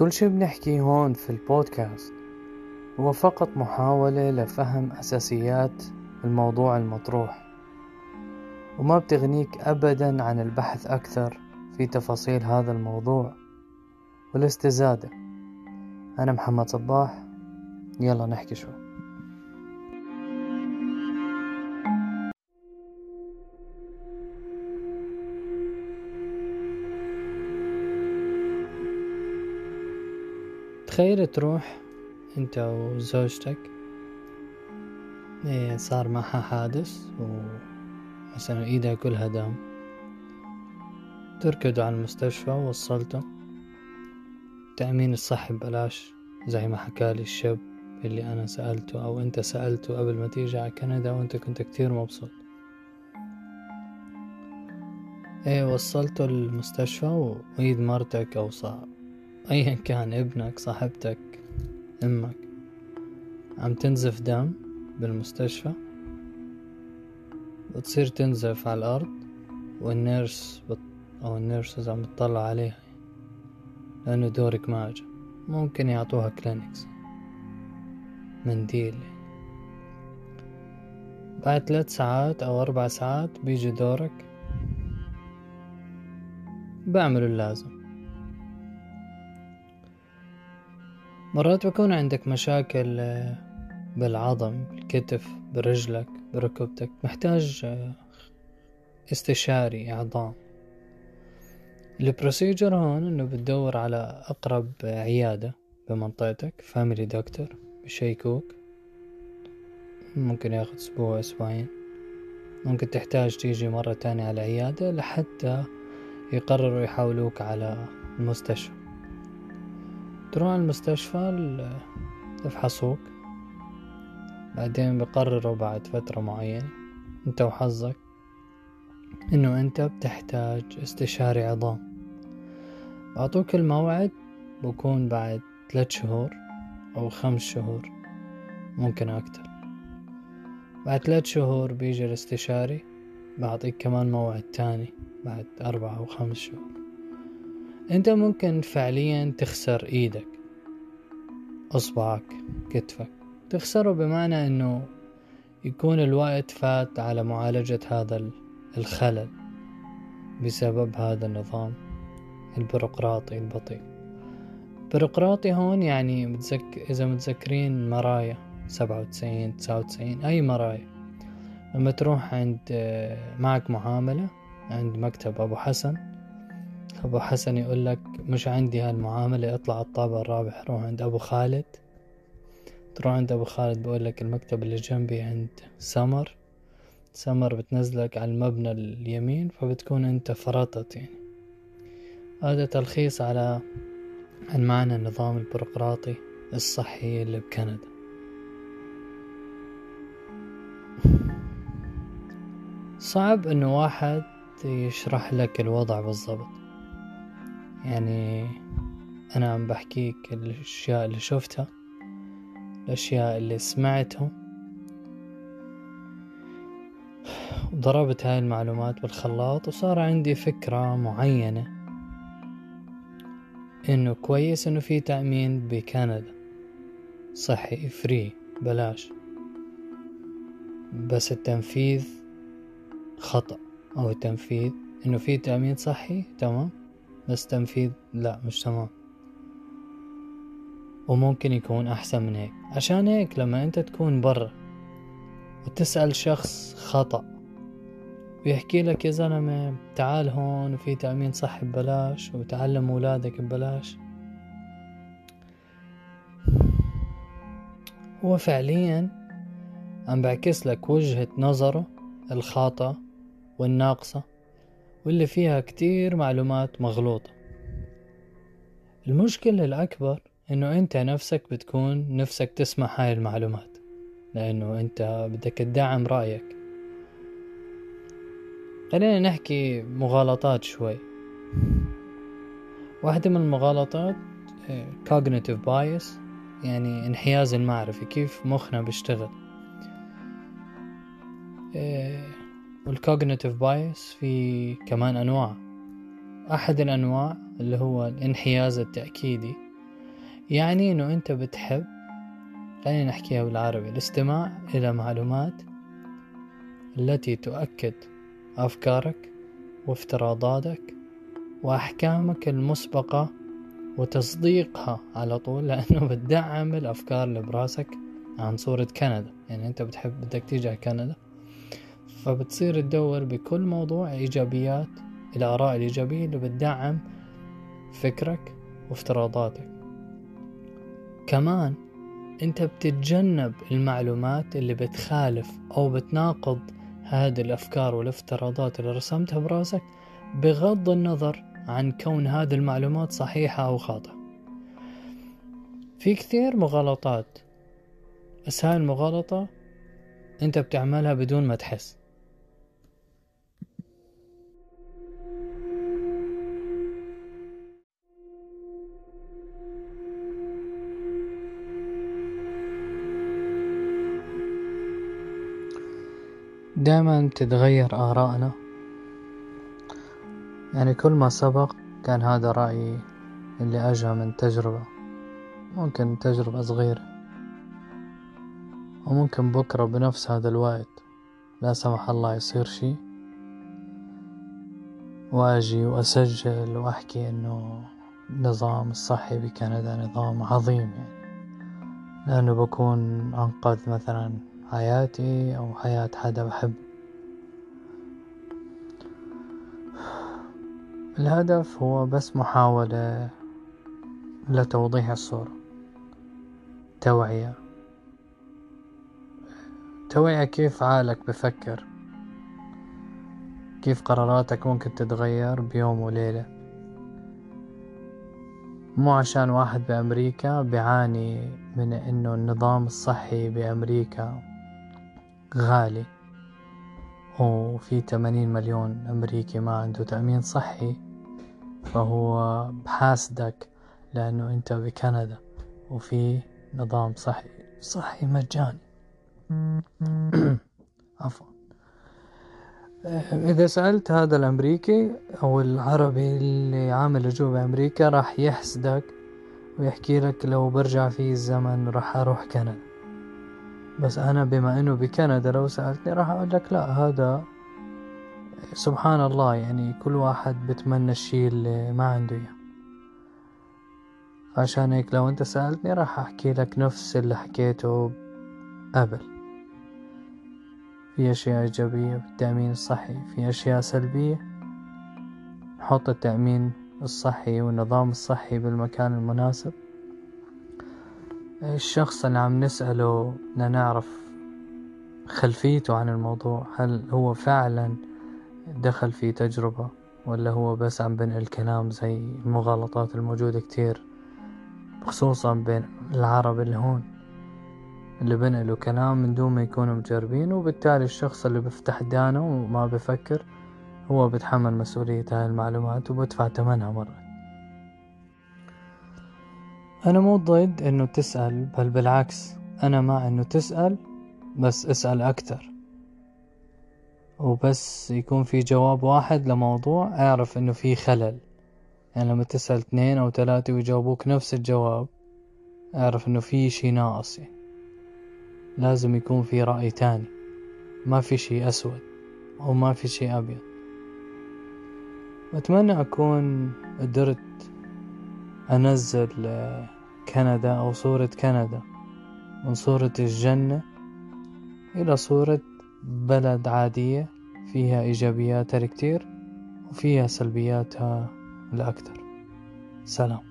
كل شي بنحكيه هون في البودكاست هو فقط محاولة لفهم أساسيات الموضوع المطروح وما بتغنيك أبدا عن البحث أكثر في تفاصيل هذا الموضوع والاستزادة. أنا محمد صباح يلا نحكي شوي. تخيل تروح انت وزوجتك إيه صار معها حادث ومثلا إيدها كلها دم. تركضوا على المستشفى ووصلتوا التأمين الصحي ببلاش زي ما حكالي الشاب اللي أنا سألته أو أنت سألته قبل ما تيجي على كندا وأنت كنت كتير مبسوط. إيه وصلته المستشفى وإيد مرتك أو صار أيا كان ابنك صاحبتك أمك عم تنزف دم بالمستشفى؟ بتصير تنزف على الأرض وال nurse بت... أو ال nurses عم تطلع عليها لأنه دورك ما أجا. ممكن يعطوها كلينكس منديل. بعد ثلاث ساعات أو أربع ساعات بيجي دورك. بعملوا اللازم. مرات بكون عندك مشاكل آه، بالعظم بالكتف برجلك بركبتك محتاج آه، استشاري عظام ال procedure هون إنه بتدور على أقرب عيادة بمنطقتك family doctor بشيكوك ممكن ياخد أسبوع أسبوعين. ممكن تحتاج تيجي مرة تانية على العيادة لحتى يقرروا يحولوك على المستشفى. تروح المستشفى يفحصوك بعدين بقرروا بعد فترة معينة انت وحظك انه انت بتحتاج استشاري عظام. بعطوك الموعد بكون بعد ثلاث شهور أو خمس شهور ممكن أكتر. بعد ثلاث شهور بيجي الاستشاري بعطيك كمان موعد تاني بعد أربعة أو خمس شهور. أنت ممكن فعليا تخسر إيدك أصبعك كتفك. تخسره بمعنى إنه يكون الوقت فات على معالجة هذا الخلل بسبب هذا النظام البيروقراطي البطيء. بيروقراطي هون يعني متذك... إذا متذكرين مرايا سبعة وتسعين تسعة وتسعين أي مرايا. لما تروح عند معك معاملة عند مكتب أبو حسن أبو حسن يقول لك مش عندي هالمعاملة اطلع الطابق الرابح روح عند أبو خالد. تروح عند أبو خالد بقول لك المكتب اللي جنبي عند سمر. سمر بتنزلك على المبنى اليمين فبتكون أنت فرطت يعني. هذا تلخيص على عن معنى النظام البيروقراطي الصحي اللي بكندا. صعب إنه واحد يشرح لك الوضع بالضبط. يعني أنا عم بحكيك الأشياء اللي شفتها الأشياء اللي سمعتها وضربت هاي المعلومات بالخلاط وصار عندي فكرة معينة إنه كويس إنه في تأمين بكندا. صحي فري بلاش. بس التنفيذ خطأ أو التنفيذ إنه في تأمين صحي تمام؟ بس تنفيذ لا مش تمام. وممكن يكون أحسن من هيك. عشان هيك لما أنت تكون برا وتسأل شخص خطأ بيحكي لك يا زلمة تعال هون وفي تأمين صحي ببلاش وتعلم أولادك ببلاش. هو فعليا عم بعكس لك وجهة نظره الخاطئة والناقصة. واللي فيها كتير معلومات مغلوطة. المشكلة الأكبر إنه أنت نفسك بتكون نفسك تسمع هاي المعلومات لأنه أنت بدك تدعم رأيك. خلينا نحكي مغالطات شوي. واحدة من المغالطات آه، cognitive bias يعني انحياز المعرفي كيف مخنا بيشتغل. آه، والكوجنيتيف بايس في كمان أنواع. أحد الأنواع اللي هو الانحياز التأكيدي يعني إنه أنت بتحب خلينا نحكيها بالعربي الاستماع إلى معلومات التي تؤكد أفكارك وافتراضاتك وأحكامك المسبقة وتصديقها على طول لأنه بتدعم الأفكار اللي براسك عن صورة كندا. يعني أنت بتحب بدك تيجي على كندا فبتصير تدور بكل موضوع إيجابيات الاراء الإيجابية اللي بتدعم فكرك وافتراضاتك. كمان أنت بتتجنب المعلومات اللي بتخالف أو بتناقض هذه الأفكار والافتراضات اللي رسمتها براسك بغض النظر عن كون هذه المعلومات صحيحة أو خاطئة. في كثير مغالطات بس هاي المغالطة أنت بتعملها بدون ما تحس. دائما تتغير آراءنا. يعني كل ما سبق كان هذا رأيي اللي أجى من تجربة. ممكن تجربة صغيرة. وممكن بكرة بنفس هذا الوقت لا سمح الله يصير شي وأجي وأسجل وأحكي إنه النظام الصحي بكندا نظام عظيم يعني. لأنه بكون أنقذ مثلا حياتي أو حياة حدا بحب. الهدف هو بس محاولة لتوضيح الصورة. توعية. توعية كيف عقلك بفكر. كيف قراراتك ممكن تتغير بيوم وليلة. مو عشان واحد بأمريكا بيعاني من إنه النظام الصحي بأمريكا غالي. وفي تمانين مليون أمريكي ما عنده تأمين صحي فهو بحاسدك لأنه أنت بكندا وفي نظام صحي صحي مجاني. عفوا. إذا سألت هذا الأمريكي أو العربي اللي عامل لجوء بأمريكا راح يحسدك ويحكي لك لو برجع في الزمن راح أروح كندا. بس أنا بما إنه بكندا لو سألتني راح أقول لك لا هذا سبحان الله يعني كل واحد بتمنى الشي اللي ما عنده إياه. عشان هيك لو أنت سألتني راح أحكي لك نفس اللي حكيته قبل. في أشياء إيجابية بالتأمين الصحي في أشياء سلبية. نحط التأمين الصحي والنظام الصحي بالمكان المناسب. الشخص اللي عم نسأله بدنا نعرف خلفيته عن الموضوع هل هو فعلا دخل في تجربة ولا هو بس عم بنقل كلام زي المغالطات الموجودة كتير؟ خصوصا بين العرب اللي هون اللي بنقلوا كلام من دون ما يكونوا مجربين وبالتالي الشخص اللي بفتح دانه وما بفكر هو بتحمل مسؤولية هاي المعلومات وبدفع تمنها مرة. أنا مو ضد إنه تسأل بل بالعكس أنا مع إنه تسأل بس اسأل أكتر. وبس يكون في جواب واحد لموضوع أعرف إنه في خلل. يعني لما تسأل اثنين أو ثلاثة ويجاوبوك نفس الجواب أعرف إنه في شي ناقص. يعني. لازم يكون في رأي تاني. ما في شي أسود أو ما في شي أبيض. أتمنى أكون قدرت أنزل كندا أو صورة كندا من صورة الجنة إلى صورة بلد عادية فيها إيجابياتها الكتير وفيها سلبياتها الأكثر سلام.